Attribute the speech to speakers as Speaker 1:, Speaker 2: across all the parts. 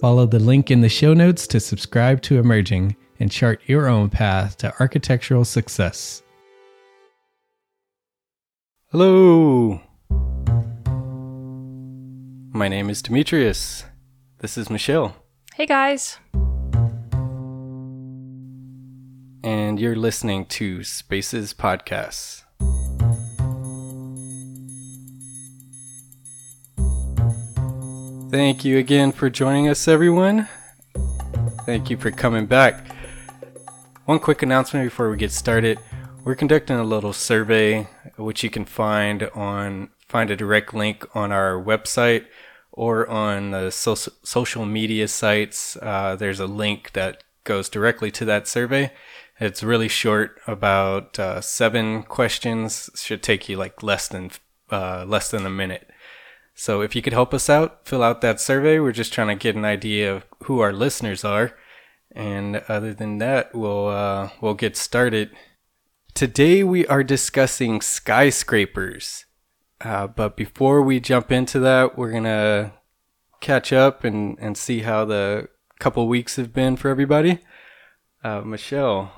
Speaker 1: Follow the link in the show notes to subscribe to Emerging and chart your own path to architectural success. Hello. My name is Demetrius. This is Michelle,
Speaker 2: Hey guys.
Speaker 1: and you're listening to Spaces Podcasts. Thank you again for joining us, everyone. Thank you for coming back. One quick announcement before we get started. We're conducting a little survey which you can find on find a direct link on our website or on the so- social media sites. Uh, there's a link that goes directly to that survey. It's really short, about uh, seven questions. Should take you like less than uh, less than a minute. So if you could help us out, fill out that survey. We're just trying to get an idea of who our listeners are. And other than that, we'll uh, we'll get started. Today we are discussing skyscrapers. Uh, but before we jump into that, we're gonna catch up and, and see how the couple weeks have been for everybody. Uh, Michelle,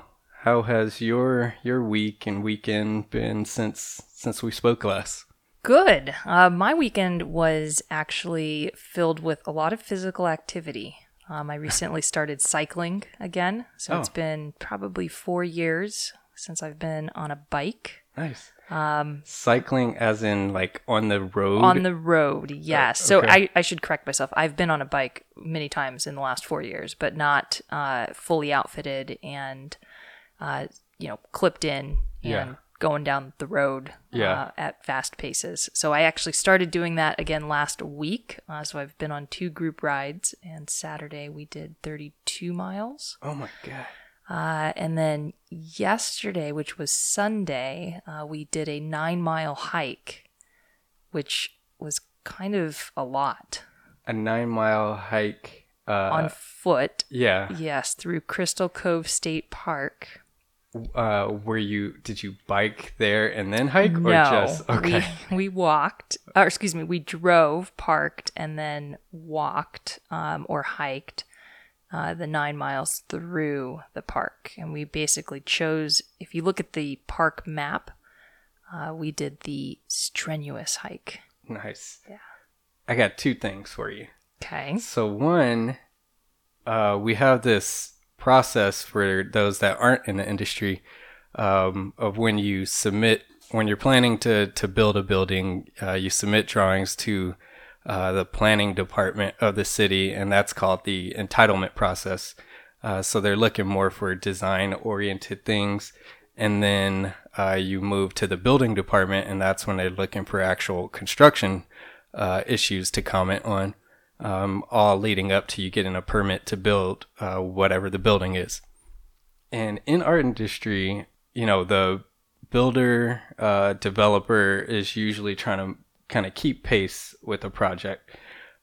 Speaker 1: how has your your week and weekend been since since we spoke last?
Speaker 2: Good. Uh, my weekend was actually filled with a lot of physical activity. Um, I recently started cycling again, so it's been probably four years since I've been on a bike.
Speaker 1: Nice.
Speaker 2: Um,
Speaker 1: Cycling, as in like on the road.
Speaker 2: on the road, yes. So
Speaker 1: okay.
Speaker 2: I, I should correct myself. I've been on a bike many times in the last four years, but not uh, fully outfitted and, uh, you know, clipped in and
Speaker 1: Yeah.
Speaker 2: Going down the road
Speaker 1: Yeah.
Speaker 2: uh, at fast paces. So I actually started doing that again last week. Uh, so I've been on two group rides, and Saturday we did 32 miles.
Speaker 1: oh my god.
Speaker 2: Uh, and then yesterday, which was Sunday, uh, we did a nine mile hike, which was kind of a lot
Speaker 1: A nine mile hike. Uh,
Speaker 2: on foot.
Speaker 1: yeah.
Speaker 2: Yes, through Crystal Cove State Park.
Speaker 1: Uh, were you? Did you bike there and then hike, or just okay?
Speaker 2: we, we walked, or excuse me, we drove, parked, and then walked um, or hiked uh, the nine miles through the park. And we basically chose, if you look at the park map, uh, we did the strenuous hike.
Speaker 1: Nice.
Speaker 2: Yeah.
Speaker 1: I got two things for you.
Speaker 2: Okay.
Speaker 1: So one, uh, we have this process for those that aren't in the industry um, of when you submit when you're planning to to build a building, uh, you submit drawings to uh, the planning department of the city, and that's called the entitlement process. Uh, so they're looking more for design oriented things, and then uh, you move to the building department, and that's when they're looking for actual construction uh, issues to comment on, um, all leading up to you getting a permit to build uh, whatever the building is. And in art industry, you know, the builder uh, developer is usually trying to kind of keep pace with a project.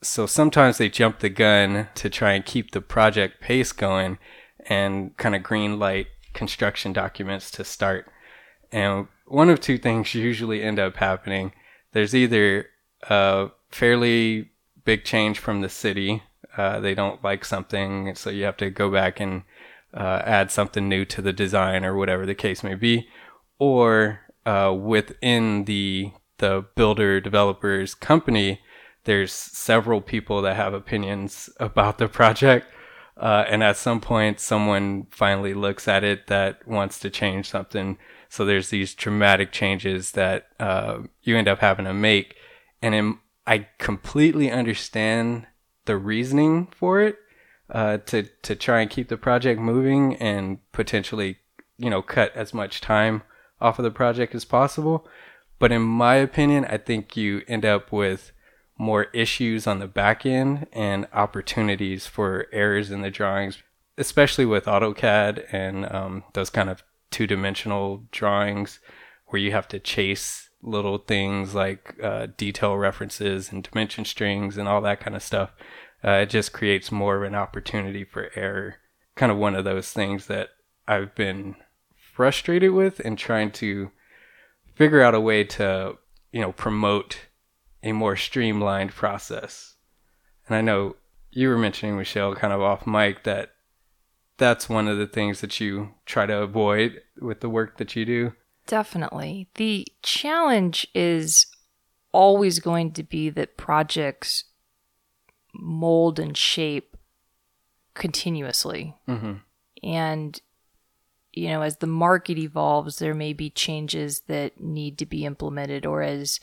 Speaker 1: So sometimes they jump the gun to try and keep the project pace going and kind of green light construction documents to start. And one of two things usually end up happening. There's either a fairly big change from the city. Uh, they don't like something, so you have to go back and uh, add something new to the design or whatever the case may be. Or uh, within the the builder developers company, there's several people that have opinions about the project. Uh, and at some point, someone finally looks at it that wants to change something. So there's these dramatic changes that uh, you end up having to make. And in, I completely understand the reasoning for it uh, to to try and keep the project moving and potentially, you know, cut as much time off of the project as possible. But in my opinion, I think you end up with more issues on the back end and opportunities for errors in the drawings, especially with AutoCAD and um, those kind of two dimensional drawings where you have to chase little things like uh, detail references and dimension strings and all that kind of stuff. Uh, it just creates more of an opportunity for error. Kind of one of those things that I've been frustrated with and trying to figure out a way to, you know, promote a more streamlined process. And I know you were mentioning, Michelle, kind of off mic, that that's one of the things that you try to avoid with the work that you do.
Speaker 2: Definitely. The challenge is always going to be that projects mold and shape continuously.
Speaker 1: Mm-hmm.
Speaker 2: And, you know, as the market evolves, there may be changes that need to be implemented, or as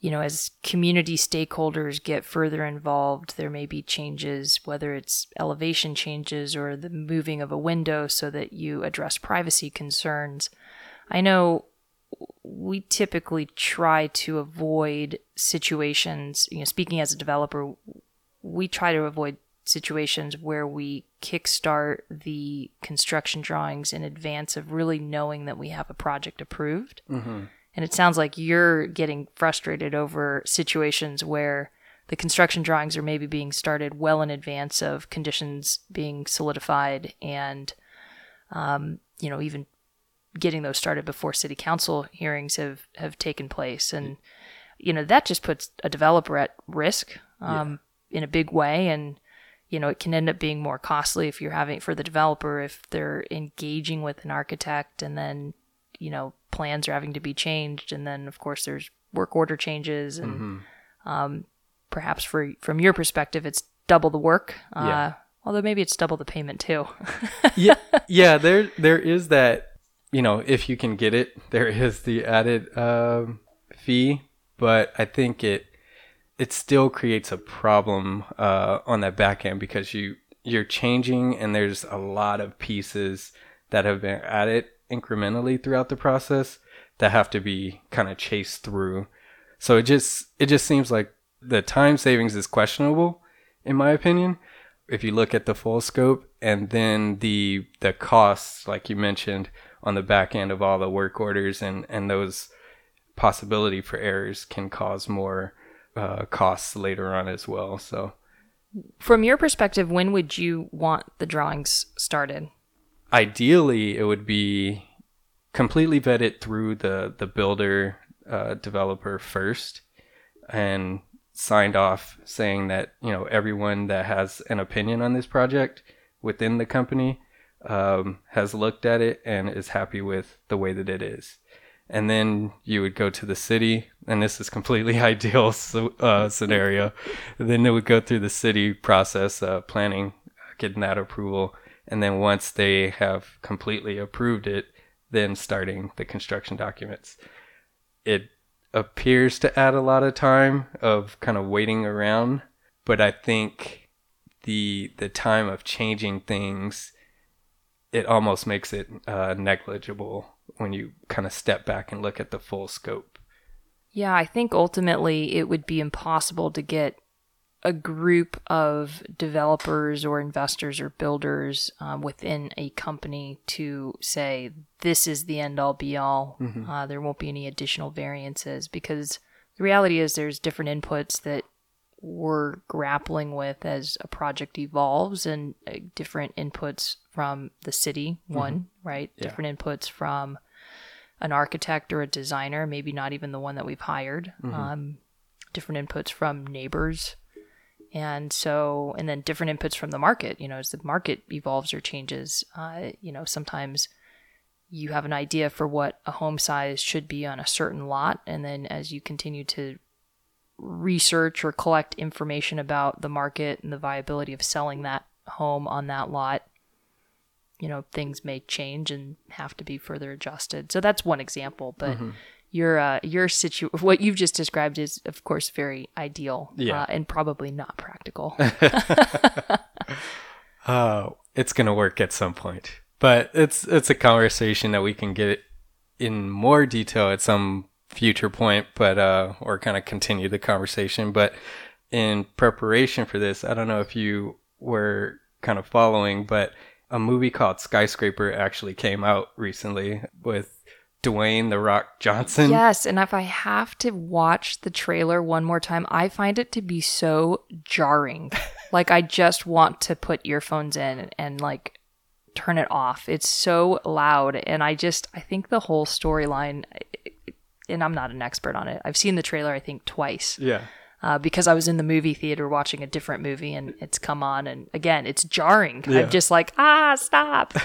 Speaker 2: you know, as community stakeholders get further involved, there may be changes, whether it's elevation changes or the moving of a window so that you address privacy concerns. I know we typically try to avoid situations, you know, speaking as a developer, we try to avoid situations where we kickstart the construction drawings in advance of really knowing that we have a project approved.
Speaker 1: Mm-hmm.
Speaker 2: And it sounds like you're getting frustrated over situations where the construction drawings are maybe being started well in advance of conditions being solidified and, um, you know, even getting those started before city council hearings have, have taken place. And, you know, that just puts a developer at risk um, yeah. in a big way. And, you know, it can end up being more costly if you're having for the developer if they're engaging with an architect and then you know plans are having to be changed and then of course there's work order changes and
Speaker 1: Mm-hmm.
Speaker 2: um, perhaps for from your perspective it's double the work uh,
Speaker 1: Yeah.
Speaker 2: although maybe it's double the payment too
Speaker 1: yeah, yeah. There, there is that. You know, if you can get it, there is the added um, fee, but I think it it still creates a problem uh, on that back end because you you're changing and there's a lot of pieces that have been added incrementally throughout the process that have to be kind of chased through. So it just it just seems like the time savings is questionable in my opinion if you look at the full scope and then the the costs like you mentioned on the back end of all the work orders and and those possibility for errors can cause more uh, costs later on as well. So
Speaker 2: from your perspective when would you want the drawings started?
Speaker 1: Ideally it would be completely vetted through the the builder uh, developer first and signed off saying that you know everyone that has an opinion on this project within the company um, has looked at it and is happy with the way that it is. And then you would go to the city and this is completely ideal uh, scenario. Then it would go through the city process uh, planning getting that approval. And then once they have completely approved it then starting the construction documents. It appears to add a lot of time of kind of waiting around but i think the the time of changing things it almost makes it uh, negligible when you kind of step back and look at the full scope.
Speaker 2: Yeah, I think ultimately it would be impossible to get a group of developers or investors or builders um, within a company to say this is the end all be all. Uh, there won't be any additional variances because the reality is there's different inputs that we're grappling with as a project evolves and uh, different inputs from the city one right?
Speaker 1: Yeah.
Speaker 2: different inputs from an architect or a designer maybe not even the one that we've hired. Um, different inputs from neighbors. And so and then different inputs from the market you know as the market evolves or changes uh, you know sometimes you have an idea for what a home size should be on a certain lot. And then as you continue to research or collect information about the market and the viability of selling that home on that lot you know things may change and have to be further adjusted. So that's one example but your uh, your situ what you've just described is of course very ideal
Speaker 1: Yeah.
Speaker 2: uh, and probably not practical.
Speaker 1: Oh, it's gonna work at some point, but it's it's a conversation that we can get in more detail at some future point, but uh, or kind of continue the conversation. But in preparation for this, I don't know if you were kind of following, but a movie called Skyscraper actually came out recently with Dwayne the Rock Johnson.
Speaker 2: Yes, and if I have to watch the trailer one more time, I find it to be so jarring. like I just want to put earphones in and like turn it off. It's so loud and I just I think the whole storyline and I'm not an expert on it. I've seen the trailer I think twice.
Speaker 1: Yeah.
Speaker 2: Uh, because I was in the movie theater watching a different movie and it's come on and again it's jarring.
Speaker 1: Yeah.
Speaker 2: I'm just like, ah, stop.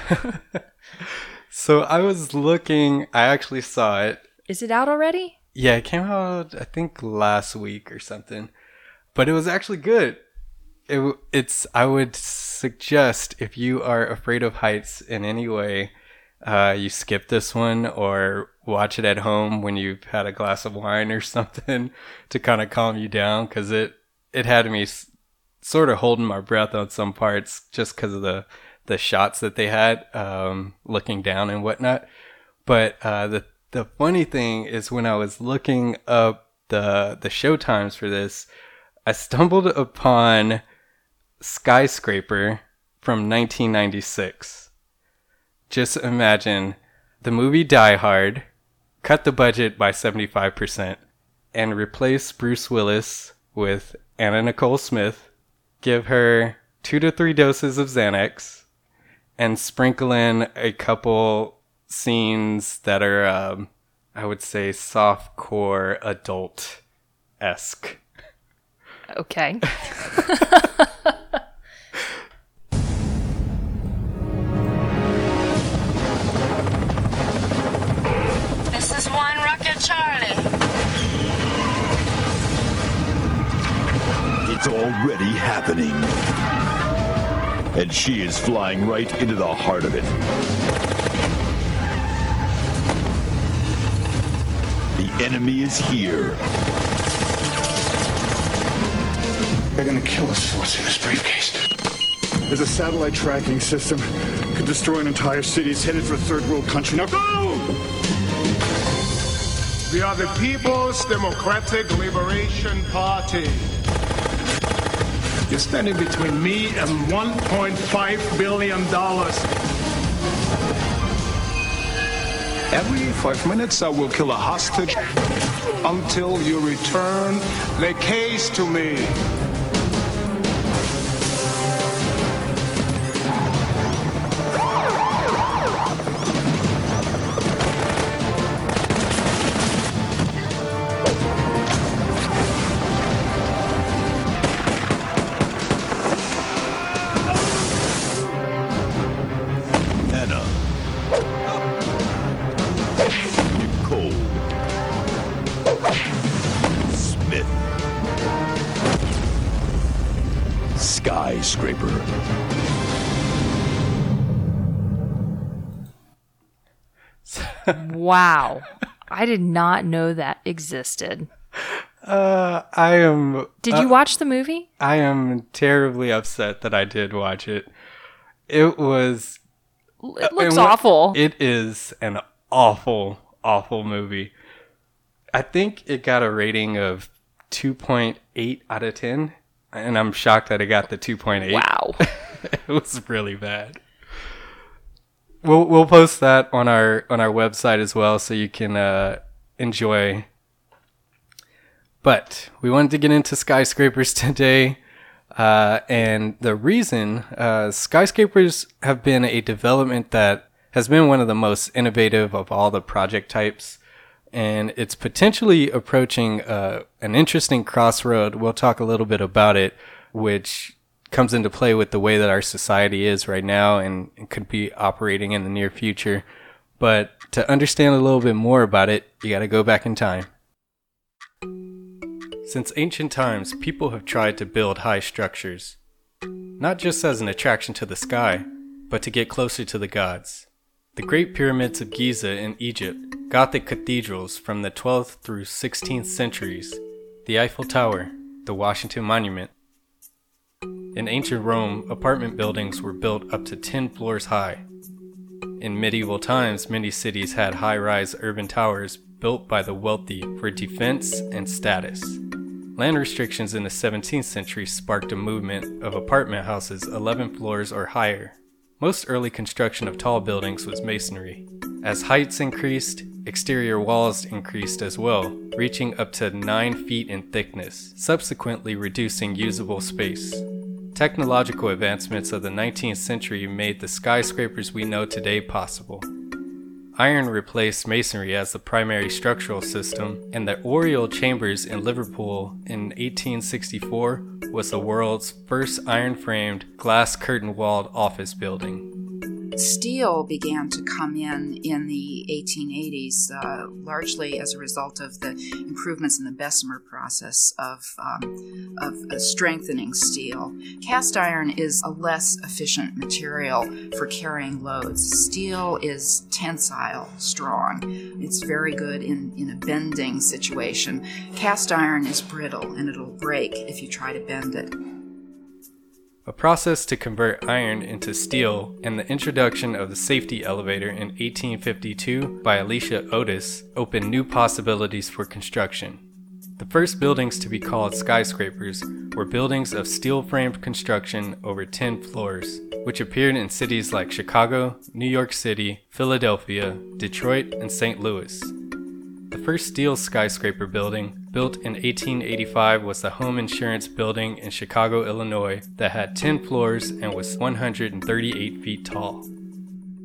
Speaker 1: So I was looking. I actually saw it
Speaker 2: Is it out already?
Speaker 1: Yeah, it came out I think last week or something, but it was actually good. It it's I would suggest if you are afraid of heights in any way, uh, you skip this one or watch it at home when you've had a glass of wine or something to kind of calm you down because it it had me s- sort of holding my breath on some parts just because of the the shots that they had um, looking down and whatnot. But uh, the the funny thing is when I was looking up the the show times for this, I stumbled upon Skyscraper from 1996. Just imagine the movie Die Hard, cut the budget by 75%, and replace Bruce Willis with Anna Nicole Smith, give her two to three doses of Xanax, and sprinkle in a couple scenes that are, um, I would say, soft core adult esque.
Speaker 2: Okay.
Speaker 3: already happening. And she is flying right into the heart of it. The enemy is here.
Speaker 4: They're gonna kill us for what's in this briefcase. There's a satellite tracking system. Could destroy an entire city. It's headed for a third world country. Now go!
Speaker 5: We are the People's Democratic Liberation Party. You're standing between me and $1.5 billion. Every five minutes, I will kill a hostage until you return the case to me.
Speaker 2: Wow. I did not know that existed.
Speaker 1: Uh, I am.
Speaker 2: Did
Speaker 1: uh,
Speaker 2: you watch the movie?
Speaker 1: I am terribly upset that I did watch it. It was.
Speaker 2: It looks
Speaker 1: and what-
Speaker 2: awful.
Speaker 1: It is an awful, awful movie. I think it got a rating of 2.8 out of 10, and I'm shocked that it got the 2.8.
Speaker 2: Wow.
Speaker 1: it was really bad. We'll we'll post that on our on our website as well, so you can uh, enjoy. But we wanted to get into skyscrapers today. Uh, and the reason uh, skyscrapers have been a development that has been one of the most innovative of all the project types. And it's potentially approaching uh, an interesting crossroad. We'll talk a little bit about it, which comes into play with the way that our society is right now and, could be operating in the near future. But to understand a little bit more about it, you got to go back in time. Since ancient times, people have tried to build high structures, not just as an attraction to the sky, but to get closer to the gods. The Great Pyramids of Giza in Egypt, Gothic cathedrals from the 12th through 16th centuries, the Eiffel Tower, the Washington Monument. In ancient Rome, apartment buildings were built up to 10 floors high. In medieval times, many cities had high rise urban towers built by the wealthy for defense and status. Land restrictions in the 17th century sparked a movement of apartment houses 11 floors or higher. Most early construction of tall buildings was masonry. As heights increased, exterior walls increased as well, reaching up to 9 feet in thickness, subsequently reducing usable space. Technological advancements of the 19th century made the skyscrapers we know today possible. Iron replaced masonry as the primary structural system, and the Oriel Chambers in Liverpool in 1864 was the world's first iron framed, glass curtain walled office building.
Speaker 6: Steel began to come in in the 1880s, uh, largely as a result of the improvements in the Bessemer process of, um, of uh, strengthening steel. Cast iron is a less efficient material for carrying loads. Steel is tensile, strong. It's very good in, in a bending situation. Cast iron is brittle and it'll break if you try to bend it
Speaker 1: a process to convert iron into steel, and the introduction of the safety elevator in 1852 by Elisha Otis opened new possibilities for construction. The first buildings to be called skyscrapers were buildings of steel framed construction over 10 floors, which appeared in cities like Chicago, New York City, Philadelphia, Detroit, and St. Louis. The first steel skyscraper building, built in 1885, was the Home Insurance Building in Chicago, Illinois, that had 10 floors and was 138 feet tall.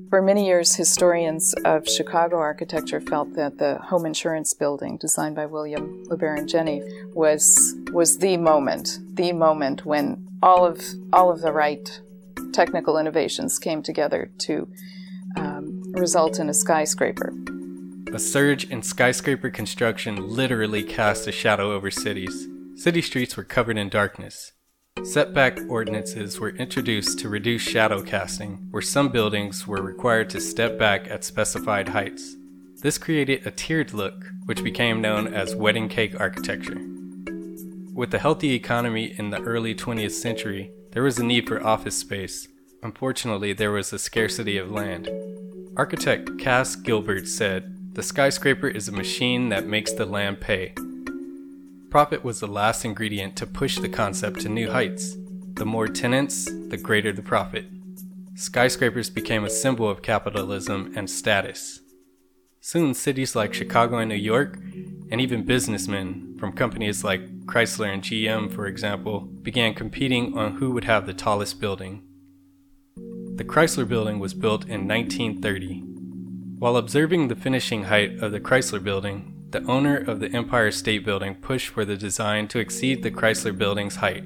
Speaker 7: For many years, historians of Chicago architecture felt that the Home Insurance Building, designed by William LeBaron Jenney, was was the moment, the moment when all of all of the right technical innovations came together to um, result in a skyscraper.
Speaker 1: A surge in skyscraper construction literally cast a shadow over cities. City streets were covered in darkness. Setback ordinances were introduced to reduce shadow casting, where some buildings were required to step back at specified heights. This created a tiered look, which became known as wedding cake architecture. With the healthy economy in the early 20th century, there was a need for office space. Unfortunately, there was a scarcity of land. Architect Cass Gilbert said, the skyscraper is a machine that makes the land pay. Profit was the last ingredient to push the concept to new heights. The more tenants, the greater the profit. Skyscrapers became a symbol of capitalism and status. Soon, cities like Chicago and New York, and even businessmen from companies like Chrysler and GM, for example, began competing on who would have the tallest building. The Chrysler building was built in 1930. While observing the finishing height of the Chrysler Building, the owner of the Empire State Building pushed for the design to exceed the Chrysler Building's height.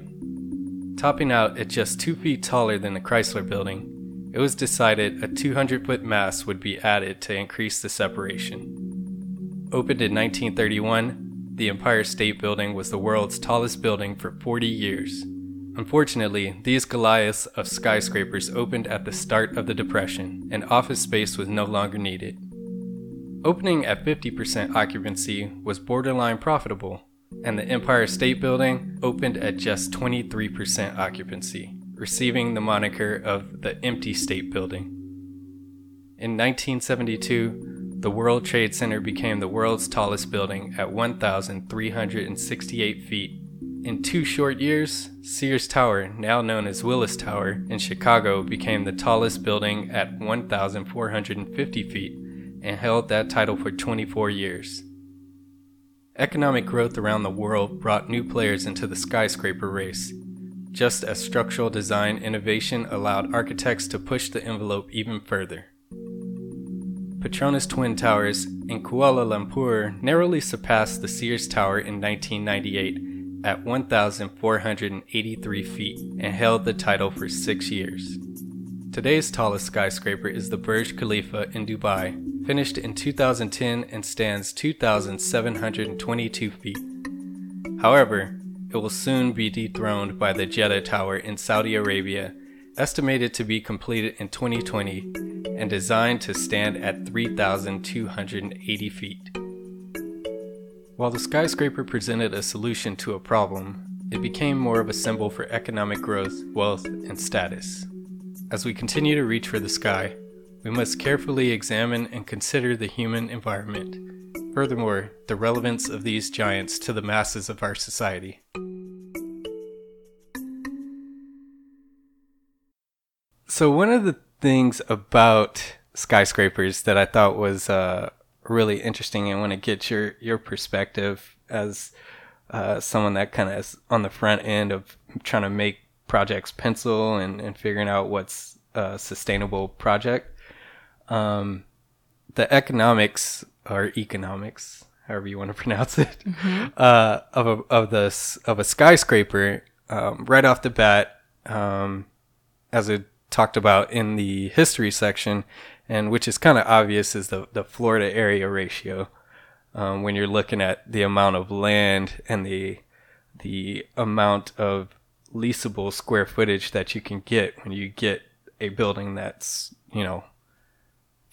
Speaker 1: Topping out at just two feet taller than the Chrysler Building, it was decided a 200 foot mast would be added to increase the separation. Opened in 1931, the Empire State Building was the world's tallest building for 40 years. Unfortunately, these Goliaths of skyscrapers opened at the start of the Depression, and office space was no longer needed. Opening at 50% occupancy was borderline profitable, and the Empire State Building opened at just 23% occupancy, receiving the moniker of the Empty State Building. In 1972, the World Trade Center became the world's tallest building at 1,368 feet. In two short years, Sears Tower, now known as Willis Tower, in Chicago became the tallest building at 1,450 feet and held that title for 24 years. Economic growth around the world brought new players into the skyscraper race, just as structural design innovation allowed architects to push the envelope even further. Petronas Twin Towers in Kuala Lumpur narrowly surpassed the Sears Tower in 1998 at 1,483 feet and held the title for six years. Today's tallest skyscraper is the Burj Khalifa in Dubai, finished in 2010 and stands 2,722 feet. However, it will soon be dethroned by the Jeddah Tower in Saudi Arabia, estimated to be completed in 2020 and designed to stand at 3,280 feet. While the skyscraper presented a solution to a problem, it became more of a symbol for economic growth, wealth, and status. As we continue to reach for the sky, we must carefully examine and consider the human environment. Furthermore, the relevance of these giants to the masses of our society. So, one of the things about skyscrapers that I thought was uh, really interesting, and want to get your, your perspective as uh, someone that kind of is on the front end of trying to make projects pencil and, and figuring out what's a sustainable project um, the economics or economics, however you want to pronounce it, mm-hmm. uh, of a, of the of a skyscraper um, right off the bat, um, as it talked about in the history section, and which is kind of obvious, is the the floor area ratio. Um, when you're looking at the amount of land and the the amount of leasable square footage that you can get when you get a building that's you know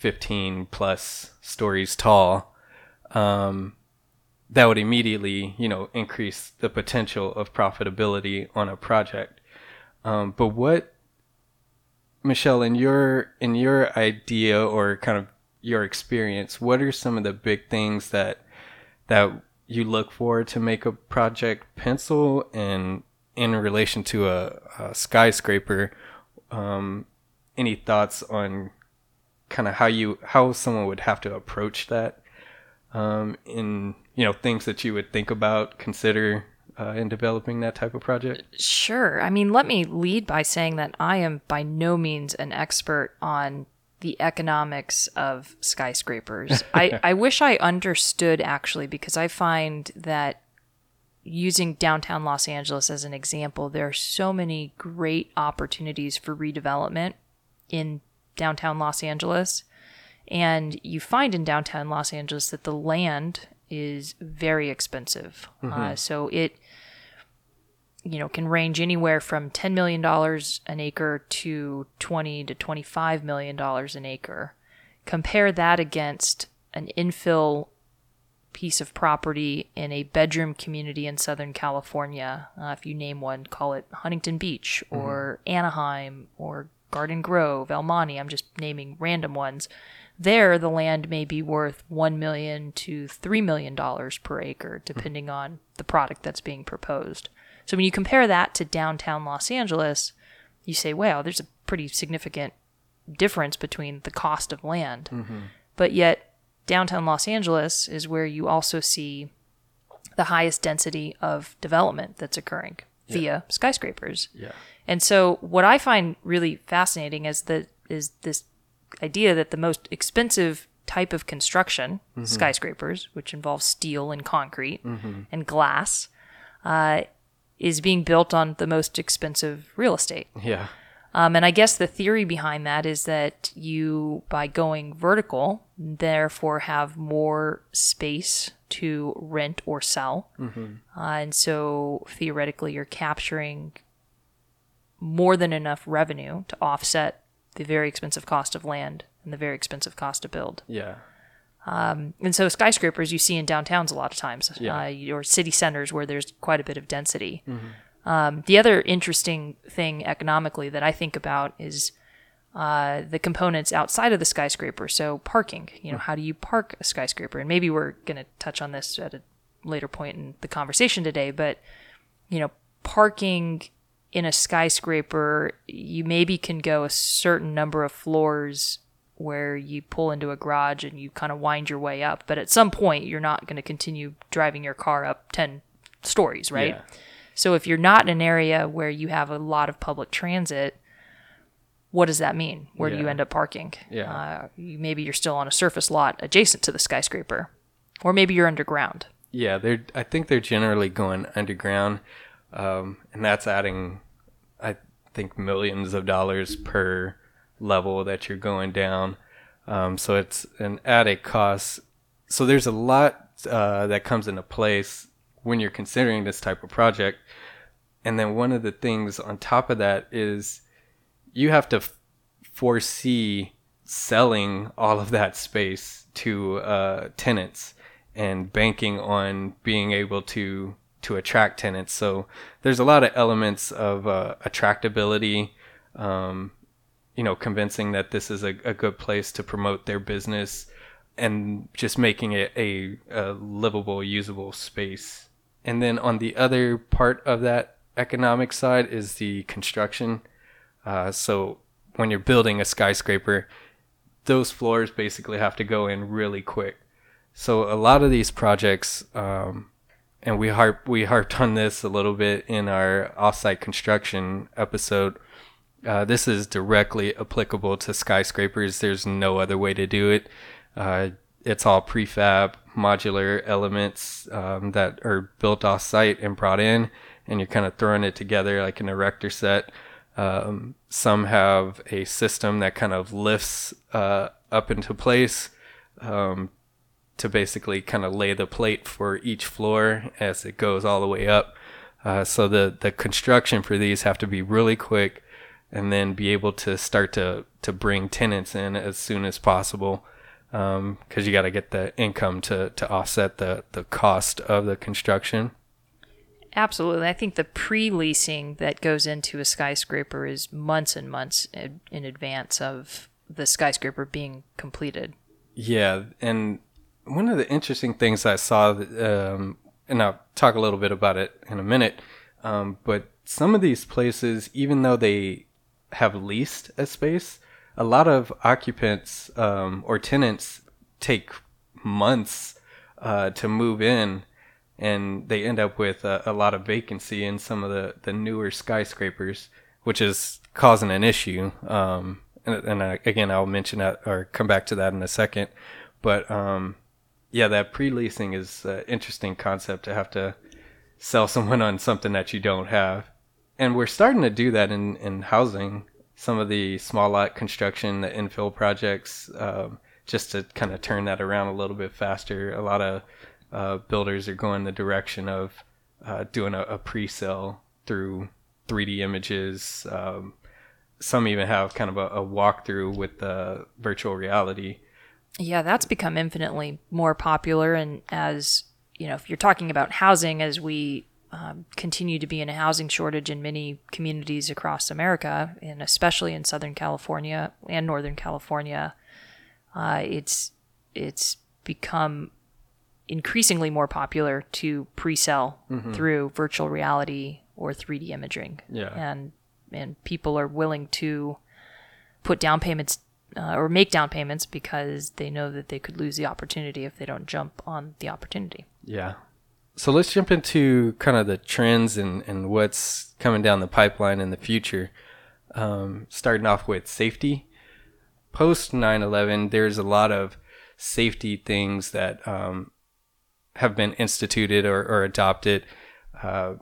Speaker 1: 15 plus stories tall, um, that would immediately, you know, increase the potential of profitability on a project. Um, but what, Michelle, in your in your idea or kind of your experience, what are some of the big things that that you look for to make a project pencil and in relation to a, a skyscraper? Um, any thoughts on kind of how you how someone would have to approach that um, in you know things that you would think about consider uh, in developing that type of project
Speaker 2: sure i mean let me lead by saying that i am by no means an expert on the economics of skyscrapers I, I wish i understood actually because i find that using downtown los angeles as an example there are so many great opportunities for redevelopment in downtown Los Angeles. And you find in downtown Los Angeles that the land is very expensive. Mm-hmm. Uh, so it, you know, can range anywhere from $10 million an acre to 20 to $25 million an acre. Compare that against an infill piece of property in a bedroom community in Southern California. Uh, if you name one, call it Huntington Beach or mm-hmm. Anaheim or Garden Grove, El Monte, I'm just naming random ones. There, the land may be worth 1 million to $3 million per acre, depending mm-hmm. on the product that's being proposed. So when you compare that to downtown Los Angeles, you say, wow, there's a pretty significant difference between the cost of land. Mm-hmm. But yet, downtown Los Angeles is where you also see the highest density of development that's occurring yeah. via skyscrapers.
Speaker 1: Yeah.
Speaker 2: And so what I find really fascinating is that is this idea that the most expensive type of construction, mm-hmm. skyscrapers, which involves steel and concrete mm-hmm. and glass, uh, is being built on the most expensive real estate.
Speaker 1: Yeah.
Speaker 2: Um, and I guess the theory behind that is that you, by going vertical, therefore have more space to rent or sell. Mm-hmm. Uh, and so theoretically, you're capturing more than enough revenue to offset the very expensive cost of land and the very expensive cost to build.
Speaker 1: Yeah.
Speaker 2: Um, and so skyscrapers you see in downtowns a lot of times, yeah. uh, or city centers where there's quite a bit of density. Mm-hmm. Um, the other interesting thing economically that I think about is uh, the components outside of the skyscraper. So parking, you know, how do you park a skyscraper? And maybe we're going to touch on this at a later point in the conversation today, but you know, parking in a skyscraper, you maybe can go a certain number of floors where you pull into a garage and you kind of wind your way up. But at some point, you're not going to continue driving your car up 10 stories, right?
Speaker 1: Yeah.
Speaker 2: So if you're not in an area where you have a lot of public transit, what does that mean? Where do you end up parking?
Speaker 1: Yeah.
Speaker 2: Uh, you, maybe you're still on a surface lot adjacent to the skyscraper, or maybe you're underground.
Speaker 1: Yeah, they're. I think they're generally going underground, um, and that's adding, I think, millions of dollars per level that you're going down. Um, so it's an added cost. So there's a lot uh, that comes into place when you're considering this type of project. And then one of the things on top of that is you have to f- foresee selling all of that space to uh, tenants and banking on being able to to attract tenants. So there's a lot of elements of uh, attractability, um, you know, convincing that this is a, a good place to promote their business, and just making it a, a livable, usable space. And then on the other part of that economic side is the construction. Uh, so when you're building a skyscraper, those floors basically have to go in really quick. So a lot of these projects, um, and we harp we harped on this a little bit in our offsite construction episode. Uh, this is directly applicable to skyscrapers. There's no other way to do it. Uh, it's all prefab, modular elements um, that are built off site and brought in, and you're kind of throwing it together like an erector set. Um, some have a system that kind of lifts uh, up into place um, to basically kind of lay the plate for each floor as it goes all the way up. Uh, so the the construction for these have to be really quick, and then be able to start to to bring tenants in as soon as possible, because you got to get the income to to offset the the cost of the construction.
Speaker 2: Absolutely. I think the pre leasing that goes into a skyscraper is months and months in in advance of the skyscraper being completed.
Speaker 1: Yeah, and one of the interesting things I saw, um, and I'll talk a little bit about it in a minute, um, but some of these places, even though they have leased a space, a lot of occupants um, or tenants take months uh, to move in, and they end up with a, a lot of vacancy in some of the, the newer skyscrapers, which is causing an issue. Um, and, and I, again, I'll mention that or come back to that in a second. But um, yeah, that pre-leasing is an interesting concept to have to sell someone on something that you don't have. And we're starting to do that in, in housing. Some of the small lot construction, the infill projects, um, just to kind of turn that around a little bit faster. A lot of uh, builders are going the direction of uh, doing a, a pre-sale through 3D images. Um, some even have kind of a, a walkthrough with uh, virtual reality.
Speaker 2: Yeah, that's become infinitely more popular. And as you know, if you're talking about housing, as we um, continue to be in a housing shortage in many communities across America, and especially in Southern California and Northern California, uh, it's it's become increasingly more popular to pre-sell
Speaker 1: Mhm.
Speaker 2: through virtual reality or 3D imaging.
Speaker 1: Yeah.
Speaker 2: and and people are willing to put down payments uh, or make down payments because they know that they could lose the opportunity if they don't jump on the opportunity.
Speaker 1: Yeah. So let's jump into kind of the trends and, and what's coming down the pipeline in the future. Um, starting off with safety. Post 9 11, there's a lot of safety things that um, have been instituted or, or adopted. Uh,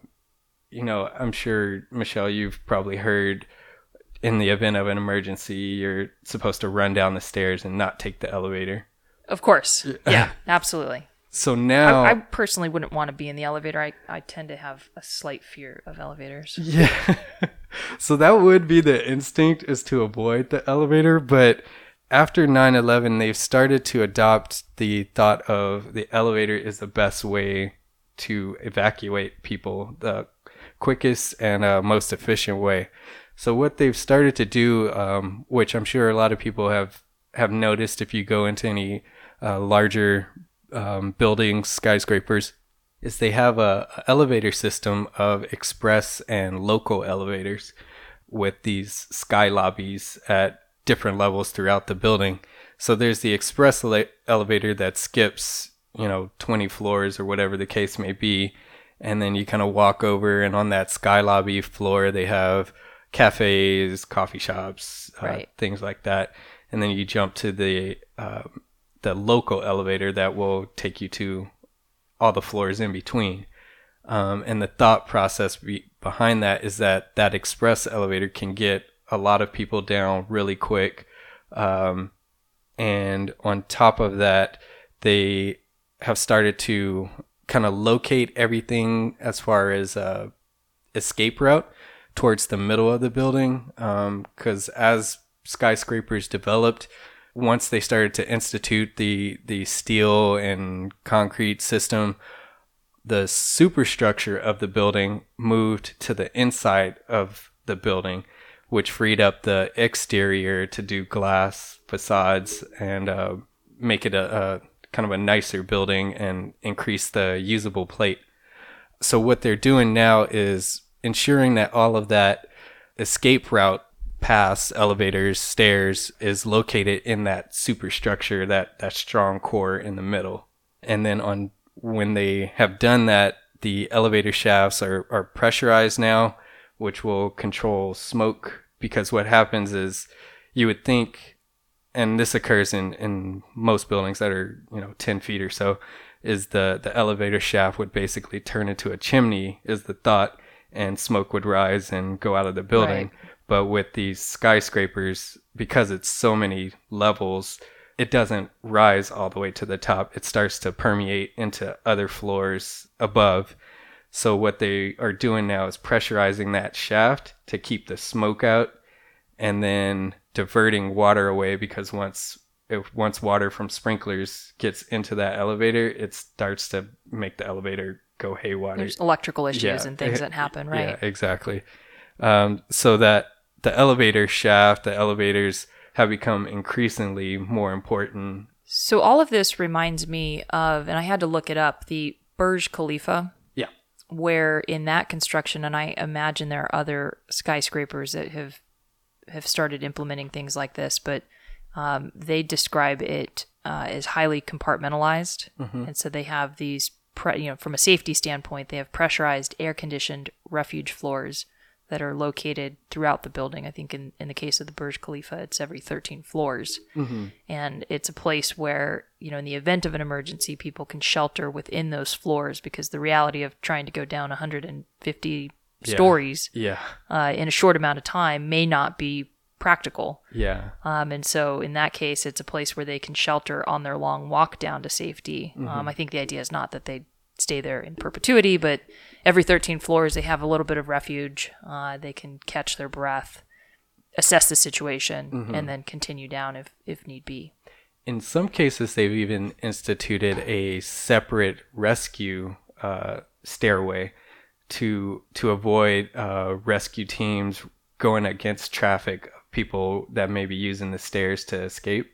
Speaker 1: you know, I'm sure, Michelle, you've probably heard in the event of an emergency, you're supposed to run down the stairs and not take the elevator.
Speaker 2: Of course. Yeah, absolutely.
Speaker 1: So now.
Speaker 2: I, I personally wouldn't want to be in the elevator. I, I tend to have a slight fear of elevators.
Speaker 1: Yeah. so that would be the instinct is to avoid the elevator, but after 9/11 they've started to adopt the thought of the elevator is the best way to evacuate people, the quickest and uh, most efficient way. So what they've started to do, um, which I'm sure a lot of people have have noticed if you go into any uh, larger um, buildings, skyscrapers, is they have a, a elevator system of express and local elevators with these sky lobbies at different levels throughout the building. So there's the express ele- elevator that skips, you know, 20 floors or whatever the case may be. And then you kind of walk over, and on that sky lobby floor, they have cafes, coffee shops, uh, things like that. And then you jump to the um, the local elevator that will take you to all the floors in between. Um, and the thought process be- behind that is that that express elevator can get a lot of people down really quick. Um, and on top of that, they have started to kind of locate everything as far as uh, escape route towards the middle of the building. Because as skyscrapers developed, once they started to institute the the steel and concrete system, the superstructure of the building moved to the inside of the building, which freed up the exterior to do glass facades and uh, make it a, a kind of a nicer building and increase the usable plate. So what they're doing now is ensuring that all of that escape route paths, elevators, stairs is located in that superstructure, that that strong core in the middle. And then on when they have done that, the elevator shafts are, are pressurized now, which will control smoke because what happens is you would think and this occurs in, in most buildings that are, you know, ten feet or so, is the, the elevator shaft would basically turn into a chimney is the thought and smoke would rise and go out of the building.
Speaker 2: Right.
Speaker 1: But with these skyscrapers, because it's so many levels, it doesn't rise all the way to the top. It starts to permeate into other floors above. So what they are doing now is pressurizing that shaft to keep the smoke out and then diverting water away because once if once water from sprinklers gets into that elevator, it starts to make the elevator go haywire.
Speaker 2: There's electrical issues
Speaker 1: Yeah.
Speaker 2: and things that happen, right?
Speaker 1: Yeah, exactly. Um, so that the elevator shaft, the elevators have become increasingly more important.
Speaker 2: So all of this reminds me of, and I had to look it up, the Burj Khalifa.
Speaker 1: Yeah.
Speaker 2: Where in that construction, and I imagine there are other skyscrapers that have have started implementing things like this, but um, they describe it uh, as highly compartmentalized,
Speaker 1: Mhm.
Speaker 2: and so they have these, pre- you know, from a safety standpoint, they have pressurized, air conditioned refuge floors that are located throughout the building. I think in, in the case of the Burj Khalifa, it's every 13 floors.
Speaker 1: Mhm.
Speaker 2: And it's a place where, you know, in the event of an emergency, people can shelter within those floors because the reality of trying to go down 150
Speaker 1: Yeah.
Speaker 2: stories
Speaker 1: Yeah.
Speaker 2: Uh, in a short amount of time may not be practical.
Speaker 1: Yeah.
Speaker 2: Um, and so in that case, it's a place where they can shelter on their long walk down to safety.
Speaker 1: Mhm.
Speaker 2: Um, I think the idea is not that they stay there in perpetuity, but every 13 floors, they have a little bit of refuge. Uh, they can catch their breath, assess the situation,
Speaker 1: Mhm.
Speaker 2: and then continue down if, if need be.
Speaker 1: In some cases, they've even instituted a separate rescue uh, stairway to to avoid uh, rescue teams going against traffic of people that may be using the stairs to escape.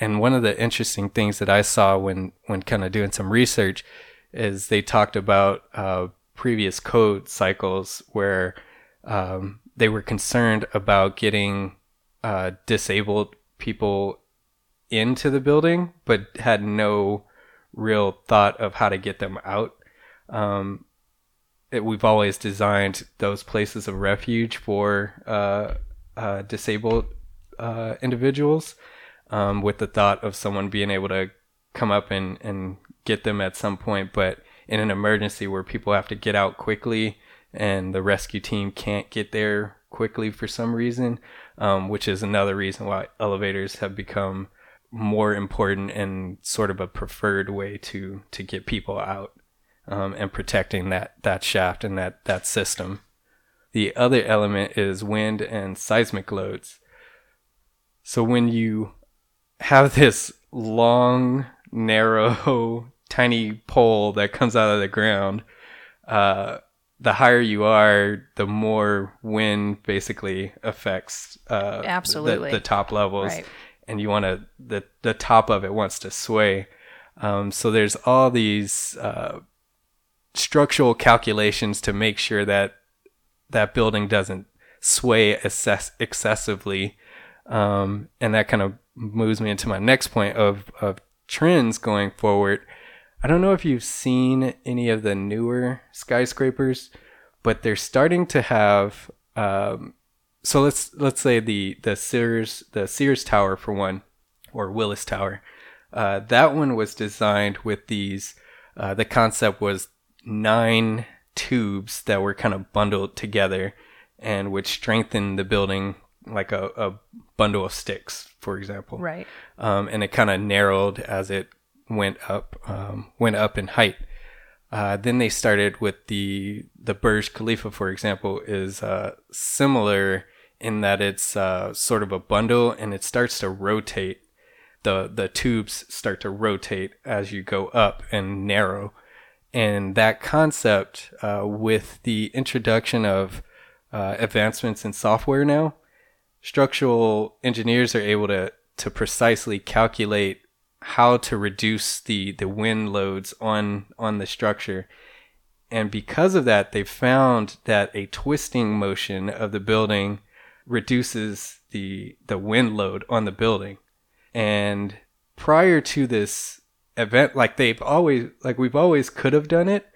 Speaker 1: And one of the interesting things that I saw when when kind of doing some research is they talked about uh, previous code cycles where um, they were concerned about getting uh, disabled people into the building, but had no real thought of how to get them out. Um, it, we've always designed those places of refuge for uh, uh, disabled uh, individuals um, with the thought of someone being able to come up and, and get them at some point. But in an emergency where people have to get out quickly and the rescue team can't get there quickly for some reason, um, which is another reason why elevators have become more important and sort of a preferred way to to get people out um, and protecting that that shaft and that that system. The other element is wind and seismic loads. So when you have this long, narrow, tiny pole that comes out of the ground, uh, the higher you are, the more wind basically affects uh,
Speaker 2: Absolutely.
Speaker 1: the, the top levels,
Speaker 2: Right.
Speaker 1: and you want to the the top of it wants to sway. Um, so there's all these uh, structural calculations to make sure that that building doesn't sway excess- excessively, um, and that kind of moves me into my next point of of trends going forward. I don't know if you've seen any of the newer skyscrapers, but they're starting to have. Um, so let's let's say the the Sears the Sears Tower for one, or Willis Tower. Uh, that one was designed with these. Uh, the concept was nine tubes that were kind of bundled together, and would strengthen the building like a, a bundle of sticks, for example
Speaker 2: Right.
Speaker 1: um, and it kind of narrowed as it went up um, went up in height. Uh, then they started with the the Burj Khalifa, for example, is uh, similar in that it's uh, sort of a bundle and it starts to rotate. the The tubes start to rotate as you go up and narrow, and that concept uh, with the introduction of uh, advancements in software now, structural engineers are able to to precisely calculate how to reduce the the wind loads on on the structure. And because of that they've found that a twisting motion of the building reduces the the wind load on the building. And prior to this event like they've always like we've always could have done it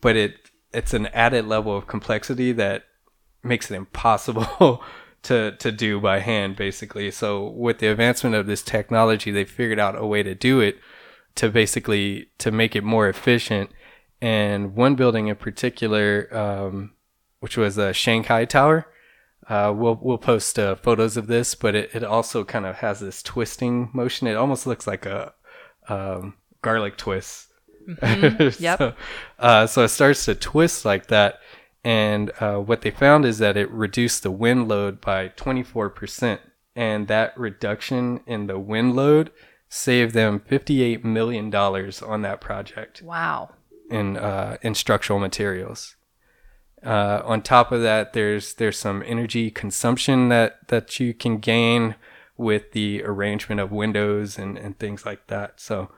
Speaker 1: but it it's an added level of complexity that makes it impossible to to do by hand basically. So with the advancement of this technology they figured out a way to do it to basically to make it more efficient. And one building in particular um, which was a shanghai tower uh, we'll we'll post uh, photos of this but it, it also kind of has this twisting motion. It almost looks like a um, garlic twist.
Speaker 2: Mhm. Yep.
Speaker 1: so, uh, so it starts to twist like that and uh, what they found is that it reduced the wind load by 24%. And that reduction in the wind load saved them $58 million on that project
Speaker 2: Wow.
Speaker 1: in, uh, in structural materials. Uh, on top of that, there's there's some energy consumption that, that you can gain with the arrangement of windows and, and things like that. So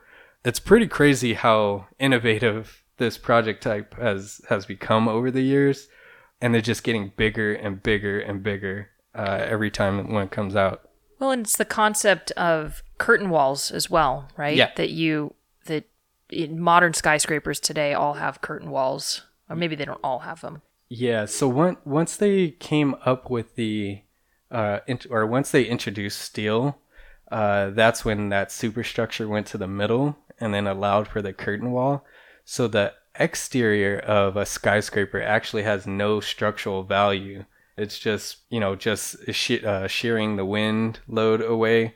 Speaker 1: it's pretty crazy how innovative this project type has has become over the years, and they're just getting bigger and bigger and bigger uh, every time when it comes out.
Speaker 2: Well, and it's the concept of curtain walls as well, right?
Speaker 1: Yeah.
Speaker 2: That you that in modern skyscrapers today all have curtain walls, or maybe they don't all have them.
Speaker 1: Yeah. So once once they came up with the, uh, int- or once they introduced steel, uh, that's when that superstructure went to the middle and then allowed for the curtain wall. So the exterior of a skyscraper actually has no structural value. It's just you know just she- uh, shearing the wind load away,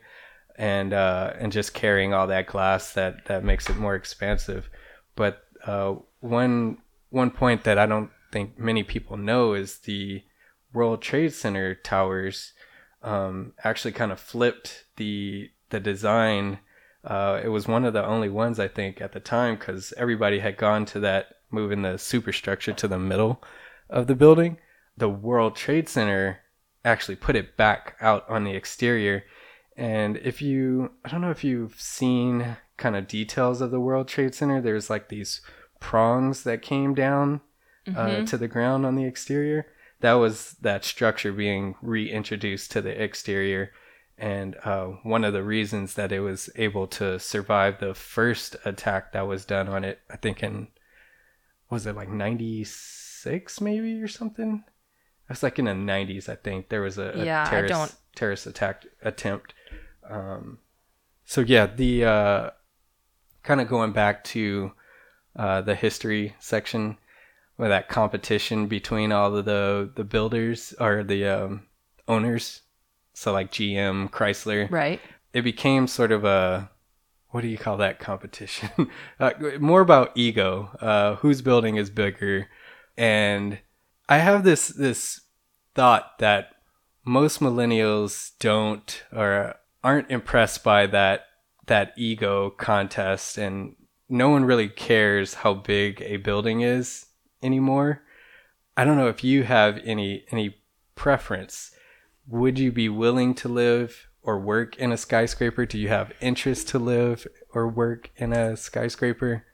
Speaker 1: and uh, and just carrying all that glass that that makes it more expansive. But uh, one one point that I don't think many people know is the World Trade Center towers um, actually kind of flipped the the design. Uh, it was one of the only ones I think at the time because everybody had gone to that moving the superstructure to the middle of the building. The World Trade Center actually put it back out on the exterior. And if you, I don't know if you've seen kind of details of the World Trade Center, there's like these prongs that came down uh,
Speaker 2: Mhm.
Speaker 1: to the ground on the exterior. That was that structure being reintroduced to the exterior. And uh, one of the reasons that it was able to survive the first attack that was done on it, I think in, was it like 96 maybe or something? It was like in the 90s, I think. There was a, a
Speaker 2: Yeah,
Speaker 1: terrorist, terrorist attack attempt. Um, so yeah, the uh, kind of going back to uh, the history section with that competition between all of the the builders or the um, owners, so like GM, Chrysler,
Speaker 2: Right.
Speaker 1: It became sort of a what do you call that competition? uh, more about ego. Uh, whose building is bigger? And I have this this thought that most millennials don't or aren't impressed by that that ego contest and no one really cares how big a building is anymore I don't know if you have any any preference. Would you be willing to live or work in a skyscraper? Do you have interest to live or work in a skyscraper?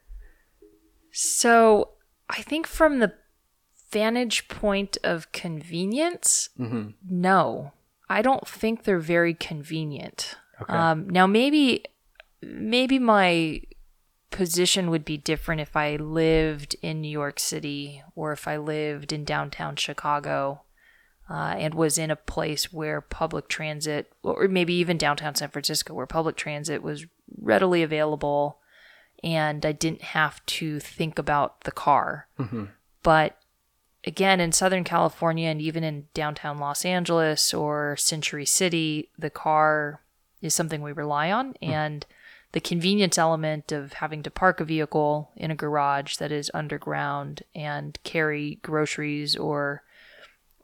Speaker 2: So I think from the vantage point of convenience,
Speaker 1: Mm-hmm.
Speaker 2: no. I don't think they're very convenient.
Speaker 1: Okay.
Speaker 2: Um, now maybe maybe my position would be different if I lived in New York City or if I lived in downtown Chicago uh, and was in a place where public transit, or maybe even downtown San Francisco, where public transit was readily available and I didn't have to think about the car.
Speaker 1: Mm-hmm.
Speaker 2: But again, in Southern California and even in downtown Los Angeles or Century City, the car is something we rely on. And the convenience element of having to park a vehicle in a garage that is underground and carry groceries or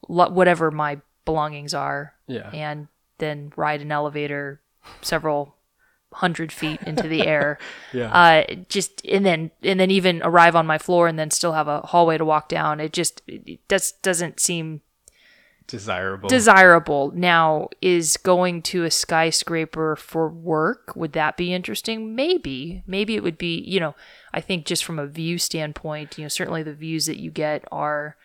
Speaker 2: whatever my belongings are,
Speaker 1: Yeah.
Speaker 2: and then ride an elevator several hundred feet into the air.
Speaker 1: Yeah.
Speaker 2: Uh, just and then and then even arrive on my floor and then still have a hallway to walk down. It just it just doesn't seem
Speaker 1: Desirable.
Speaker 2: desirable. Now, is going to a skyscraper for work, would that be interesting? Maybe. Maybe it would be, you know, I think just from a view standpoint, you know, certainly the views that you get are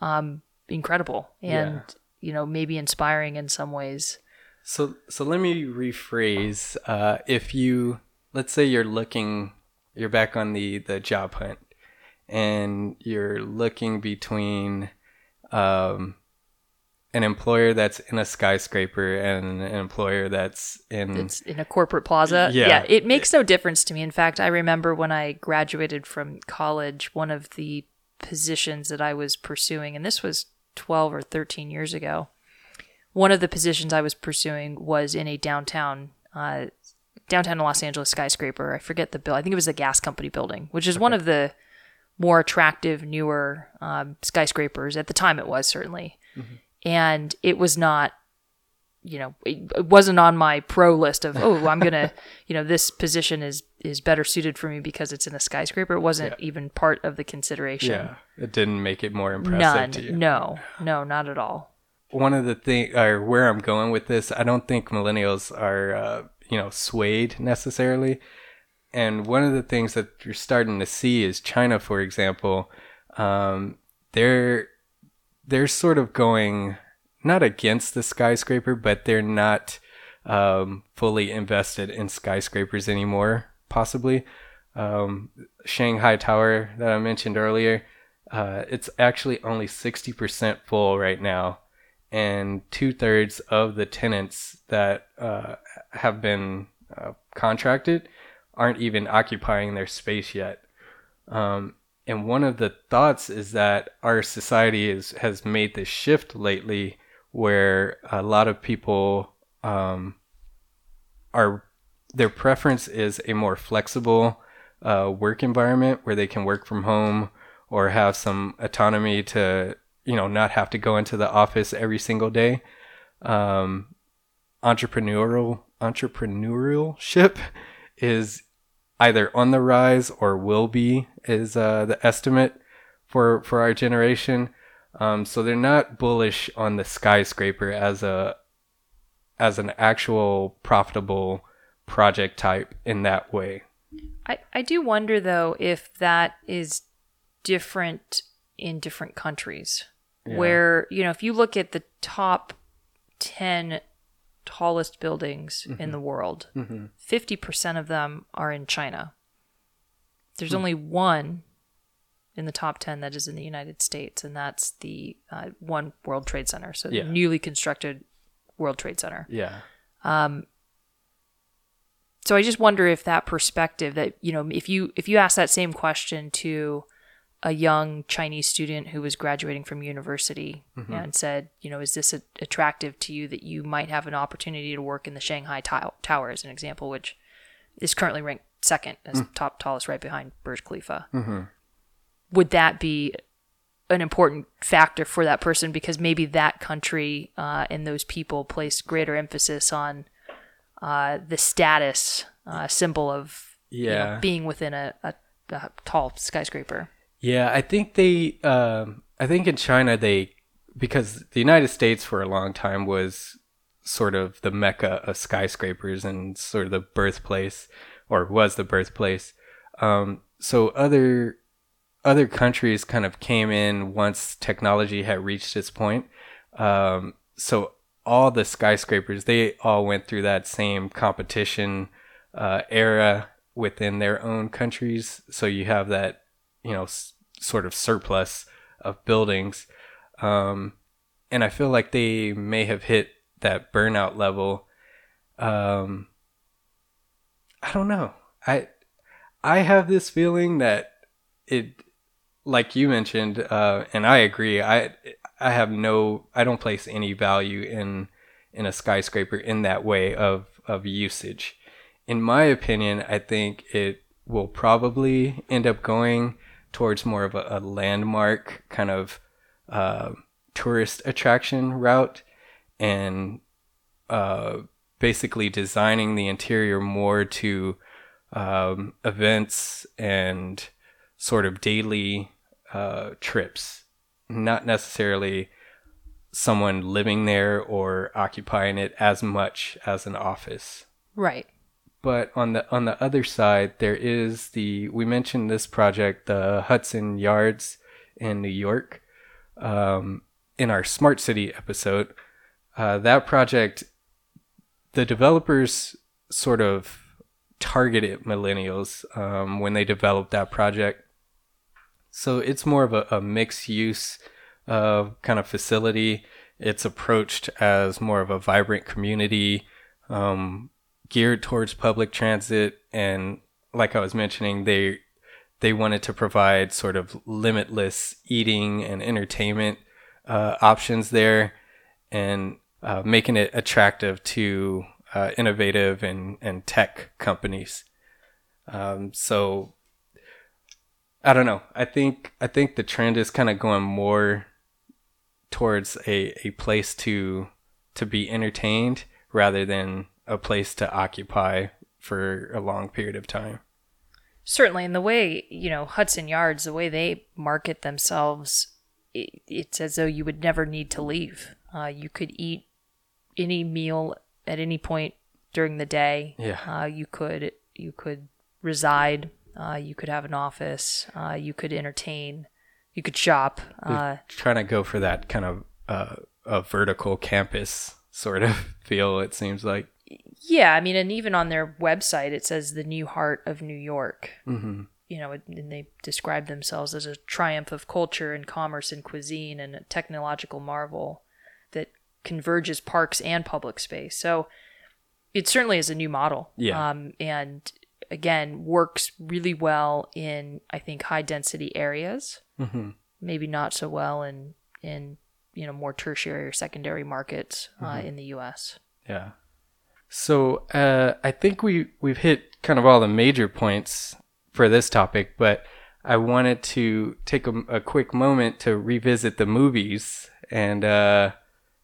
Speaker 2: um, incredible and,
Speaker 1: Yeah.
Speaker 2: you know, maybe inspiring in some ways.
Speaker 1: So so let me rephrase. Uh, if you let's say you're looking, you're back on the the job hunt, and you're looking between um, an employer that's in a skyscraper and an employer that's in
Speaker 2: It's in a corporate plaza.
Speaker 1: Yeah.
Speaker 2: it makes no difference to me. In fact, I remember when I graduated from college, one of the positions that I was pursuing, and this was 12 or 13 years ago, one of the positions I was pursuing was in a downtown, uh, downtown Los Angeles skyscraper. I forget the bill. I think it was the gas company building, which is one of the more attractive, newer um, skyscrapers. At the time, it was certainly. And it was not you know it, it wasn't on my pro list of oh i'm gonna you know this position is is better suited for me because it's in a skyscraper. It wasn't even part of the consideration.
Speaker 1: Yeah, it didn't make it more impressive
Speaker 2: none.
Speaker 1: to you.
Speaker 2: no. No not at all.
Speaker 1: One of the thing or where I'm going with this, I don't think millennials are uh, you know swayed necessarily. And one of the things that you're starting to see is China, for example, um, they're they're sort of going not against the skyscraper, but they're not um, fully invested in skyscrapers anymore. Possibly, um, Shanghai Tower that I mentioned earlier, uh, it's actually only sixty percent full right now and two thirds of the tenants that uh, have been uh, contracted aren't even occupying their space yet. Um, and one of the thoughts is that our society is, has made this shift lately where a lot of people um, are their preference is a more flexible uh, work environment where they can work from home or have some autonomy to you know not have to go into the office every single day. Um, entrepreneurial entrepreneurship is either on the rise or will be is uh, the estimate for for our generation um, so they're not bullish on the skyscraper as a as an actual profitable project type in that way
Speaker 2: I, I do wonder though if that is different in different countries
Speaker 1: Yeah.
Speaker 2: where you know if you look at the top 10 tallest buildings in
Speaker 1: Mhm.
Speaker 2: the world
Speaker 1: Mhm.
Speaker 2: 50% of them are in china there's
Speaker 1: Hmm.
Speaker 2: only one in the top 10 that is in the united states and that's the uh, one world trade center so
Speaker 1: Yeah.
Speaker 2: the newly constructed world trade center
Speaker 1: yeah
Speaker 2: um, so I just wonder if that perspective that you know if you if you ask that same question to a young Chinese student who was graduating from university
Speaker 1: Mhm.
Speaker 2: and said, you know, is this a- attractive to you that you might have an opportunity to work in the Shanghai Tow- Tower, as an example, which is currently ranked second as
Speaker 1: Mm.
Speaker 2: top tallest, right behind Burj Khalifa.
Speaker 1: Mhm.
Speaker 2: Would that be an important factor for that person because maybe that country uh, and those people place greater emphasis on uh, the status uh, symbol of you know,
Speaker 1: Yeah.
Speaker 2: being within a, a, a tall skyscraper.
Speaker 1: Yeah, I think they. Um, I think in China they because the United States for a long time was sort of the mecca of skyscrapers and sort of the birthplace or was the birthplace. Um, so other other countries kind of came in once technology had reached its point. Um, so all the skyscrapers they all went through that same competition uh, era within their own countries. So you have that you know s- sort of surplus of buildings. Um, and I feel like they may have hit that burnout level. Um, I don't know. I I have this feeling that it, like you mentioned, uh, and I agree. I I have no. I don't place any value in in a skyscraper in that way of of usage. In my opinion, I think it will probably end up going towards more of a, a landmark kind of uh, tourist attraction route and uh, basically designing the interior more to um, events and sort of daily uh, trips, not necessarily someone living there or occupying it as much as an office.
Speaker 2: Right.
Speaker 1: But on the on the other side, there is the we mentioned this project, the Hudson Yards in New York, um, in our smart city episode. Uh, that project, the developers sort of targeted millennials um, when they developed that project. So it's more of a, a mixed use uh, kind of facility. It's approached as more of a vibrant community, um, geared towards public transit, and like I was mentioning, they they wanted to provide sort of limitless eating and entertainment uh, options there, and uh, making it attractive to uh, innovative and, and tech companies. Um, so I don't know. I think I think the trend is kind of going more towards a, a place to to be entertained rather than a place to occupy for a long period of time.
Speaker 2: Certainly, in the way you know Hudson Yards, the way they market themselves, it, it's as though you would never need to leave. Uh, you could eat any meal at any point during the day.
Speaker 1: Yeah.
Speaker 2: Uh, you could you could reside. Uh, you could have an office. Uh, you could entertain. You could shop. Uh,
Speaker 1: trying to go for that kind of uh, a vertical campus sort of feel. It seems like.
Speaker 2: yeah, I mean, and even on their website, it says the new heart of New York.
Speaker 1: hmm
Speaker 2: You know, and they describe themselves as a triumph of culture and commerce and cuisine and a technological marvel that converges parks and public space. So it certainly is a new model.
Speaker 1: Yeah.
Speaker 2: Um, and again, works really well in, I think, high density areas.
Speaker 1: Mhm.
Speaker 2: Maybe not so well in, in you know, more tertiary or secondary markets uh,
Speaker 1: Mhm.
Speaker 2: in the U.S.
Speaker 1: Yeah. So uh, I think we we've hit kind of all the major points for this topic, but I wanted to take a, a quick moment to revisit the movies and uh,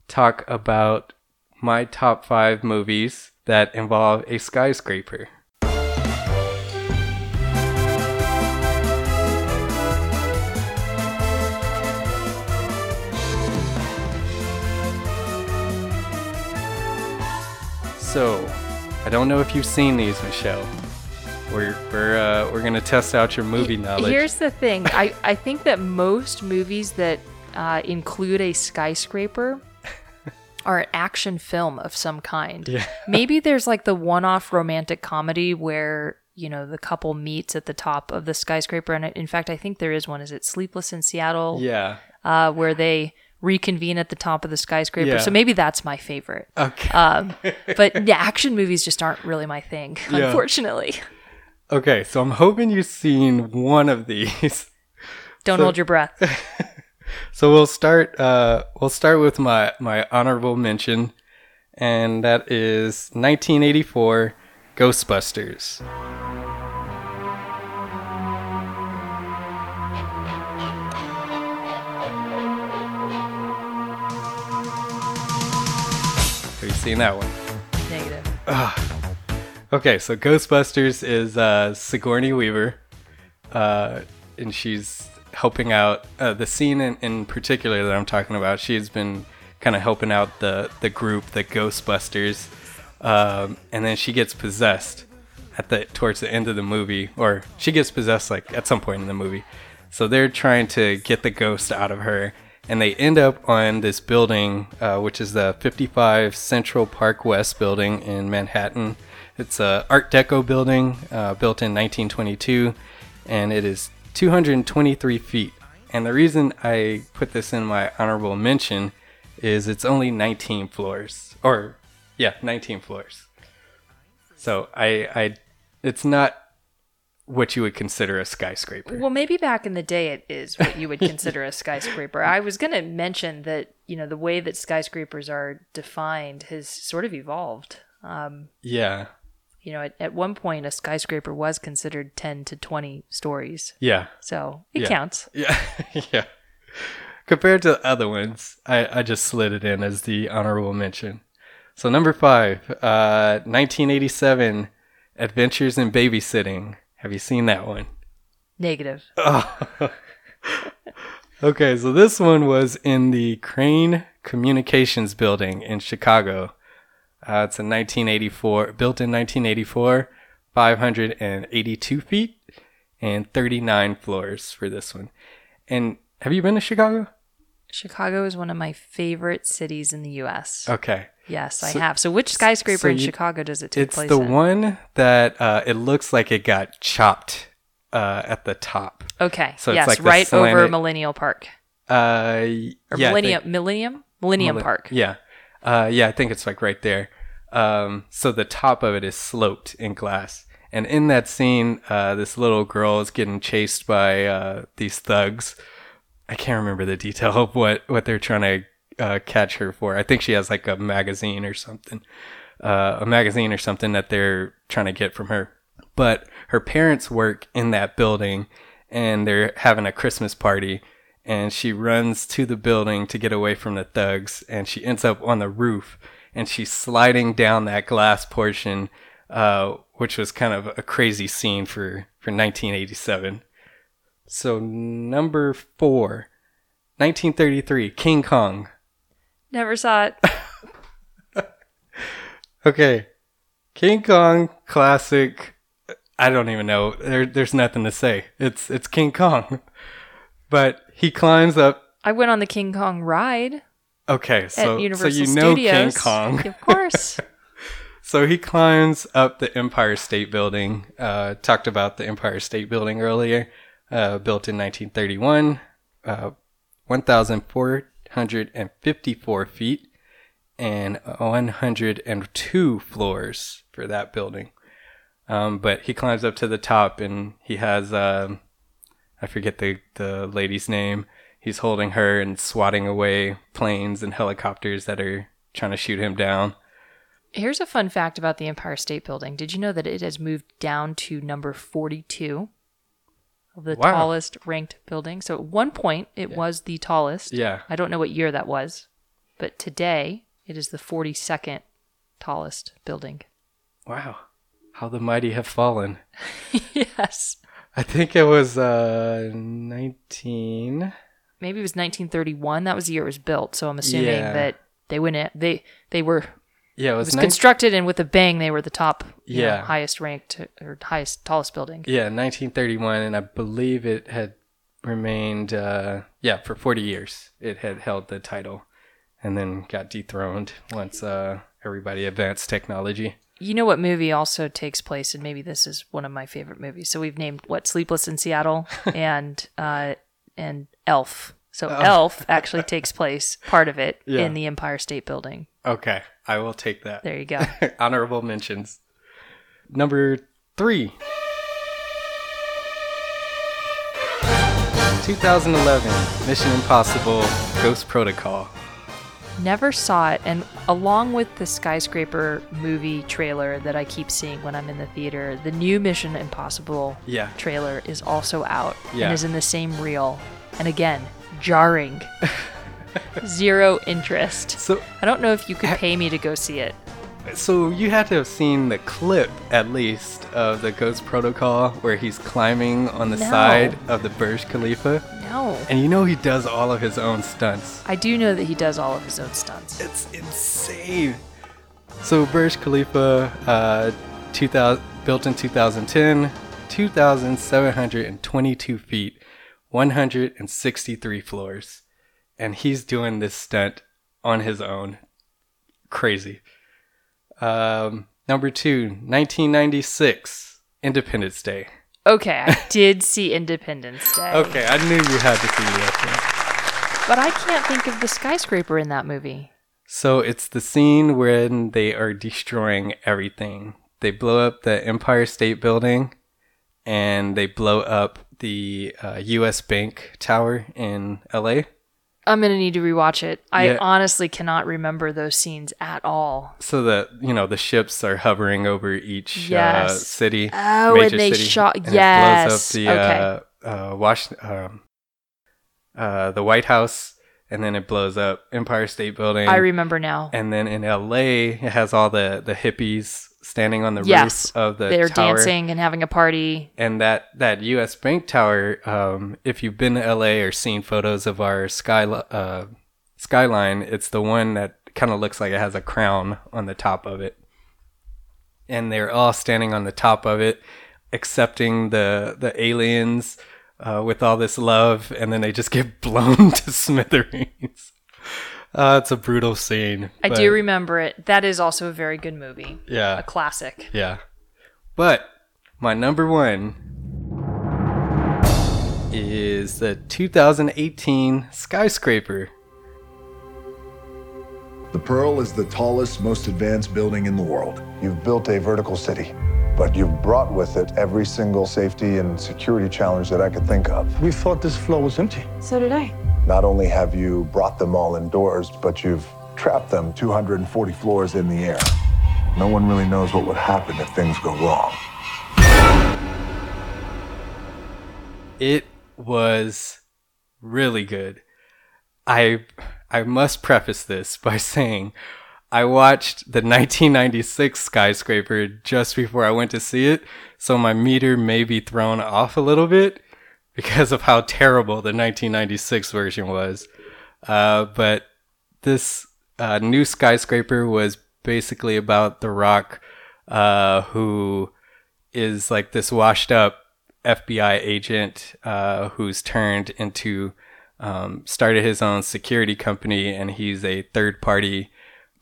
Speaker 1: talk about my top five movies that involve a skyscraper. So, I don't know if you've seen these, Michelle. We're we're uh, we're gonna test out your movie knowledge.
Speaker 2: Here's the thing. I, I think that most movies that uh, include a skyscraper are an action film of some kind.
Speaker 1: Yeah.
Speaker 2: Maybe there's like the one off romantic comedy where, you know, the couple meets at the top of the skyscraper. And in fact, I think there is one. Is it Sleepless in Seattle?
Speaker 1: Yeah.
Speaker 2: Uh, where they reconvene at the top of the skyscraper.
Speaker 1: Yeah.
Speaker 2: So maybe that's my favorite.
Speaker 1: Okay.
Speaker 2: Um, but yeah, action movies just aren't really my thing,
Speaker 1: Yeah.
Speaker 2: unfortunately.
Speaker 1: Okay, so I'm hoping you've seen one of these.
Speaker 2: Don't
Speaker 1: So-
Speaker 2: hold your breath.
Speaker 1: So we'll start. Uh, we'll start with my my honorable mention, and that is 1984 Ghostbusters. Seen that one?
Speaker 2: Negative.
Speaker 1: Ugh. Okay, so Ghostbusters is uh, Sigourney Weaver, uh, and she's helping out uh, the scene in, in particular that I'm talking about. She's been kind of helping out the the group, the Ghostbusters, um, and then she gets possessed at the towards the end of the movie, or she gets possessed like at some point in the movie. So they're trying to get the ghost out of her, and they end up on this building, uh, which is the 55 Central Park West building in Manhattan. It's a Art Deco building uh, built in 1922, and it is 223 feet. And the reason I put this in my honorable mention is it's only 19 floors, or yeah, 19 floors. So I, I, it's not what you would consider a skyscraper.
Speaker 2: Well, maybe back in the day it is what you would consider a skyscraper. I was going to mention that, you know, the way that skyscrapers are defined has sort of evolved. Um,
Speaker 1: Yeah,
Speaker 2: you know, at, at one point, a skyscraper was considered 10 to 20 stories.
Speaker 1: yeah,
Speaker 2: So it
Speaker 1: Yeah.
Speaker 2: counts.
Speaker 1: Yeah, yeah. Compared to the other ones, I, I just slid it in as the honorable mention. So number five, uh, 1987, Adventures in Babysitting. Have you seen that one?
Speaker 2: Negative.
Speaker 1: Oh. okay, so this one was in the Crain Communications Building in Chicago. Uh, it's a 1984, built in 1984, 582 feet and 39 floors for this one. And have you been to Chicago?
Speaker 2: Chicago is one of my favorite cities in the U.S.
Speaker 1: Okay.
Speaker 2: Yes, I have. So, which skyscraper
Speaker 1: so
Speaker 2: in Chicago does it take
Speaker 1: It's
Speaker 2: place
Speaker 1: the
Speaker 2: in?
Speaker 1: one that uh, it looks like it got chopped uh, at the top.
Speaker 2: Okay.
Speaker 1: So it's
Speaker 2: yes,
Speaker 1: like the
Speaker 2: right over
Speaker 1: slanted-
Speaker 2: Millennial Park.
Speaker 1: Uh,
Speaker 2: Or
Speaker 1: yeah,
Speaker 2: Millennium, Millennium? Millennium
Speaker 1: Millen-
Speaker 2: Park.
Speaker 1: Yeah. Uh, yeah, I think it's like right there. Um, so the top of it is sloped in glass. And in that scene, uh, this little girl is getting chased by uh, these thugs. I can't remember the detail of what, what they're trying to uh, catch her for. I think she has like a magazine or something. Uh, a magazine or something that they're trying to get from her. But her parents work in that building and they're having a Christmas party and she runs to the building to get away from the thugs and she ends up on the roof and she's sliding down that glass portion uh, which was kind of a crazy scene for, for 1987 so number four 1933 king kong
Speaker 2: Never saw it.
Speaker 1: okay king kong classic i don't even know there, there's nothing to say it's it's king kong but he climbs up
Speaker 2: I went on the King Kong ride
Speaker 1: Okay, so
Speaker 2: at
Speaker 1: so you know King Kong.
Speaker 2: Of course.
Speaker 1: So he climbs up the Empire State Building. Uh, talked about the Empire State Building earlier. Uh, built in 1931, uh, 1,454 feet and 102 floors for that building. Um, but he climbs up to the top and he has um, I forget the the lady's name. He's holding her and swatting away planes and helicopters that are trying to shoot him down.
Speaker 2: Here's a fun fact about the Empire State Building. Did you know that it has moved down to number 42 of the
Speaker 1: Wow.
Speaker 2: tallest ranked building? So at one point, it was the tallest.
Speaker 1: Yeah.
Speaker 2: I don't know what year that was, but today it is the 42nd tallest building.
Speaker 1: Wow. How the mighty have fallen.
Speaker 2: yes.
Speaker 1: I think it was uh 19
Speaker 2: Maybe it was 1931. That was the year it was built. So I'm assuming
Speaker 1: Yeah.
Speaker 2: that they went in, they they were
Speaker 1: Yeah, it
Speaker 2: it
Speaker 1: was
Speaker 2: was
Speaker 1: nine-
Speaker 2: constructed and with a bang they were the top you know,
Speaker 1: Yeah.
Speaker 2: highest ranked or highest tallest building.
Speaker 1: Yeah, 1931 and I believe it had remained uh yeah, for 40 years. It had held the title and then got dethroned once uh everybody advanced technology.
Speaker 2: You know what movie also takes place, and maybe this is one of my favorite movies. So we've named what Sleepless in Seattle and uh, and Elf. So
Speaker 1: Oh.
Speaker 2: Elf actually takes place part of it
Speaker 1: Yeah.
Speaker 2: in the Empire State Building.
Speaker 1: Okay, I will take that.
Speaker 2: There you go.
Speaker 1: Honorable mentions. Number three. 2011 Mission Impossible Ghost Protocol.
Speaker 2: Never saw it, and along with the skyscraper movie trailer that I keep seeing when I'm in the theater, the new Mission Impossible
Speaker 1: Yeah.
Speaker 2: trailer is also out
Speaker 1: Yeah.
Speaker 2: and is in the same reel. And again, jarring. Zero interest.
Speaker 1: So
Speaker 2: I don't know if you could pay me to go see it.
Speaker 1: So you had to have seen the clip at least of the Ghost Protocol where he's climbing on the
Speaker 2: No.
Speaker 1: side of the Burj Khalifa.
Speaker 2: No.
Speaker 1: And you know he does all of his own stunts.
Speaker 2: I do know that he does all of his own stunts.
Speaker 1: It's insane. So Burj Khalifa, uh, 2000, built in 2010, 2,722 feet, 163 floors, and he's doing this stunt on his own. Crazy. Um, number two, 1996, Independence Day.
Speaker 2: Okay, I did see Independence Day.
Speaker 1: Okay, I knew you had to see that.
Speaker 2: But I can't think of the skyscraper in that movie.
Speaker 1: So it's the scene when they are destroying everything. They blow up the Empire State Building and they blow up the uh, US Bank Tower in LA.
Speaker 2: I'm gonna need to rewatch it. I
Speaker 1: Yeah.
Speaker 2: honestly cannot remember those scenes at all.
Speaker 1: So that, you know, the ships are hovering over each uh, city.
Speaker 2: Oh, and they shot-
Speaker 1: and It
Speaker 2: yes.
Speaker 1: blows up the
Speaker 2: Okay.
Speaker 1: uh, uh, Wash, um, uh, the White House, and then it blows up Empire State Building.
Speaker 2: I remember now.
Speaker 1: And then in LA, it has all the the hippies standing on the
Speaker 2: yes,
Speaker 1: roof of the
Speaker 2: they're
Speaker 1: tower.
Speaker 2: dancing and having a party.
Speaker 1: And that that U.S. Bank Tower, um, if you've been to LA or seen photos of our sky uh, skyline, it's the one that kind of looks like it has a crown on the top of it. And they're all standing on the top of it, accepting the the aliens uh, with all this love, and then they just get blown to smithereens. Uh, it's a brutal scene.
Speaker 2: I do remember it. That is also a very good movie.
Speaker 1: Yeah.
Speaker 2: a classic.
Speaker 1: Yeah. But my number one is the 2018 skyscraper.
Speaker 8: The Pearl is the tallest, most advanced building in the world. You've built a vertical city, but you've brought with it every single safety and security challenge that I could think of.
Speaker 4: We thought this floor was empty.
Speaker 9: So did I.
Speaker 8: Not only have you brought them all indoors, but you've trapped them 240 floors in the air. No one really knows what would happen if things go wrong.
Speaker 1: It was really good. I I must preface this by saying I watched the 1996 skyscraper just before I went to see it, so my meter may be thrown off a little bit because of how terrible the 1996 version was. Uh, but this uh, new skyscraper was basically about The Rock, uh, who is like this washed up FBI agent uh, who's turned into um, started his own security company, and he's a third party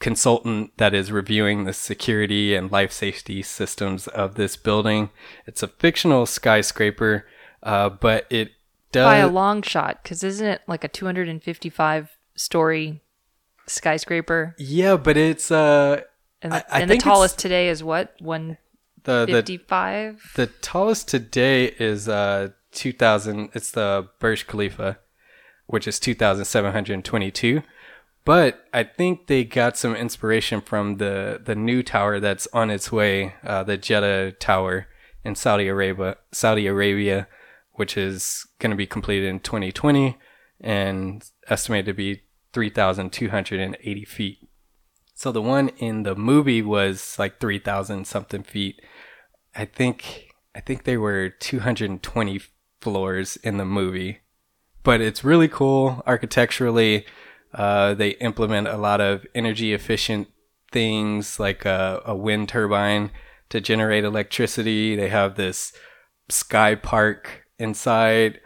Speaker 1: consultant that is reviewing the security and life safety systems of this building. It's a fictional skyscraper, uh, but it does
Speaker 2: By a long shot, because isn't it like a 255 story skyscraper?
Speaker 1: Yeah, but it's uh,
Speaker 2: And the,
Speaker 1: I
Speaker 2: and the tallest today is what? One
Speaker 1: the the. The tallest today is uh 2000 it's the Burj Khalifa which is 2722 but I think they got some inspiration from the the new tower that's on its way uh, the Jeddah tower in Saudi Arabia Saudi Arabia which is going to be completed in 2020 and estimated to be 3280 feet so the one in the movie was like 3000 something feet I think I think they were 220 floors in the movie, but it's really cool architecturally. Uh, they implement a lot of energy efficient things like a, a wind turbine to generate electricity. They have this sky park inside.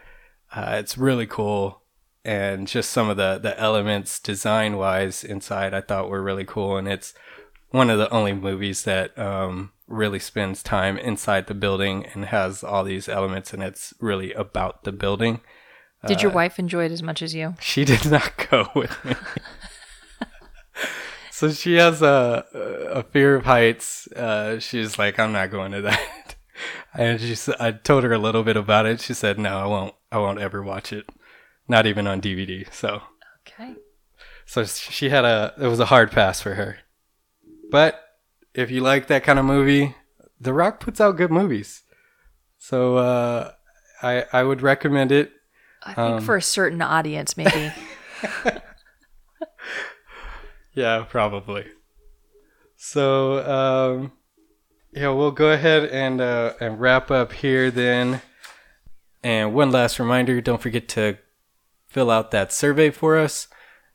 Speaker 1: Uh, it's really cool, and just some of the the elements design wise inside I thought were really cool, and it's one of the only movies that um, really spends time inside the building and has all these elements, and it's really about the building.
Speaker 2: Did your
Speaker 1: Uh,
Speaker 2: wife enjoy it as much as you?
Speaker 1: She did not go with me. so she has a a fear of heights. Uh, she's like, I'm not going to that. And she I told her a little bit about it. She said, No, I won't. I won't ever watch it, not even on DVD. So
Speaker 2: Okay.
Speaker 1: so she had a it was a hard pass for her. But if you like that kind of movie, The Rock puts out good movies. So uh, I I would recommend it.
Speaker 2: I think
Speaker 1: Um,
Speaker 2: for a certain audience, maybe.
Speaker 1: Yeah, probably. So um, yeah, we'll go ahead and uh, and wrap up here then. And one last reminder: don't forget to fill out that survey for us.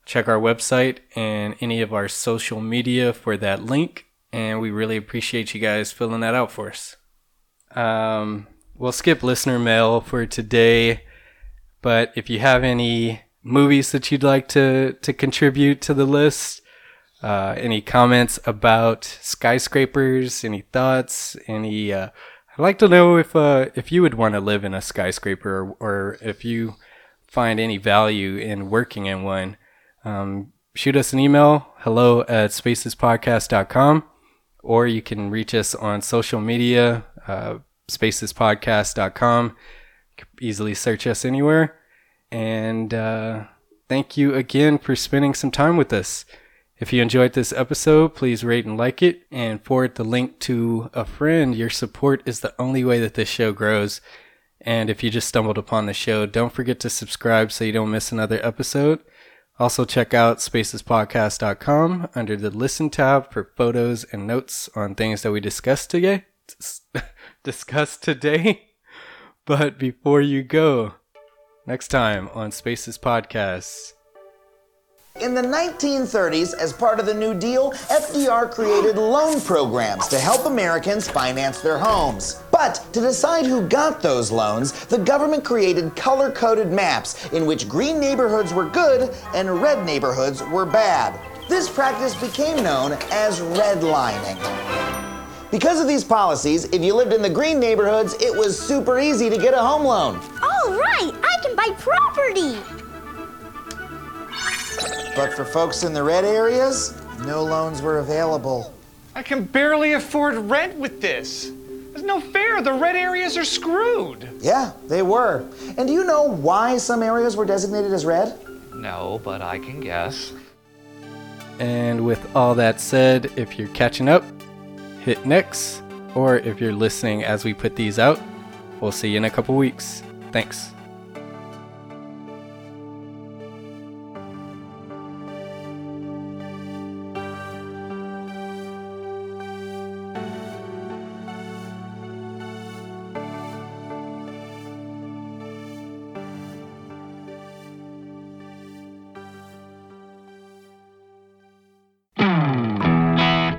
Speaker 1: Check our website and any of our social media for that link. And we really appreciate you guys filling that out for us. Um, we'll skip listener mail for today. But if you have any movies that you'd like to, to contribute to the list, uh, any comments about skyscrapers, any thoughts, any, uh, I'd like to know if, uh, if you would want to live in a skyscraper or, or if you find any value in working in one. Um, shoot us an email, hello at spacespodcast.com, or you can reach us on social media, uh, spacespodcast.com. Easily search us anywhere. And uh, thank you again for spending some time with us. If you enjoyed this episode, please rate and like it and forward the link to a friend. Your support is the only way that this show grows. And if you just stumbled upon the show, don't forget to subscribe so you don't miss another episode. Also, check out spacespodcast.com under the Listen tab for photos and notes on things that we discussed today. discussed today. But before you go, next time on Spaces Podcasts.
Speaker 10: In the 1930s, as part of the New Deal, FDR created loan programs to help Americans finance their homes. But to decide who got those loans, the government created color coded maps in which green neighborhoods were good and red neighborhoods were bad. This practice became known as redlining. Because of these policies, if you lived in the green neighborhoods, it was super easy to get a home loan.
Speaker 11: All right, I can buy property.
Speaker 10: But for folks in the red areas, no loans were available.
Speaker 12: I can barely afford rent with this. There's no fair. The red areas are screwed.
Speaker 10: Yeah, they were. And do you know why some areas were designated as red?
Speaker 12: No, but I can guess.
Speaker 1: And with all that said, if you're catching up, hit next. Or if you're listening as we put these out, we'll see you in a couple weeks. Thanks.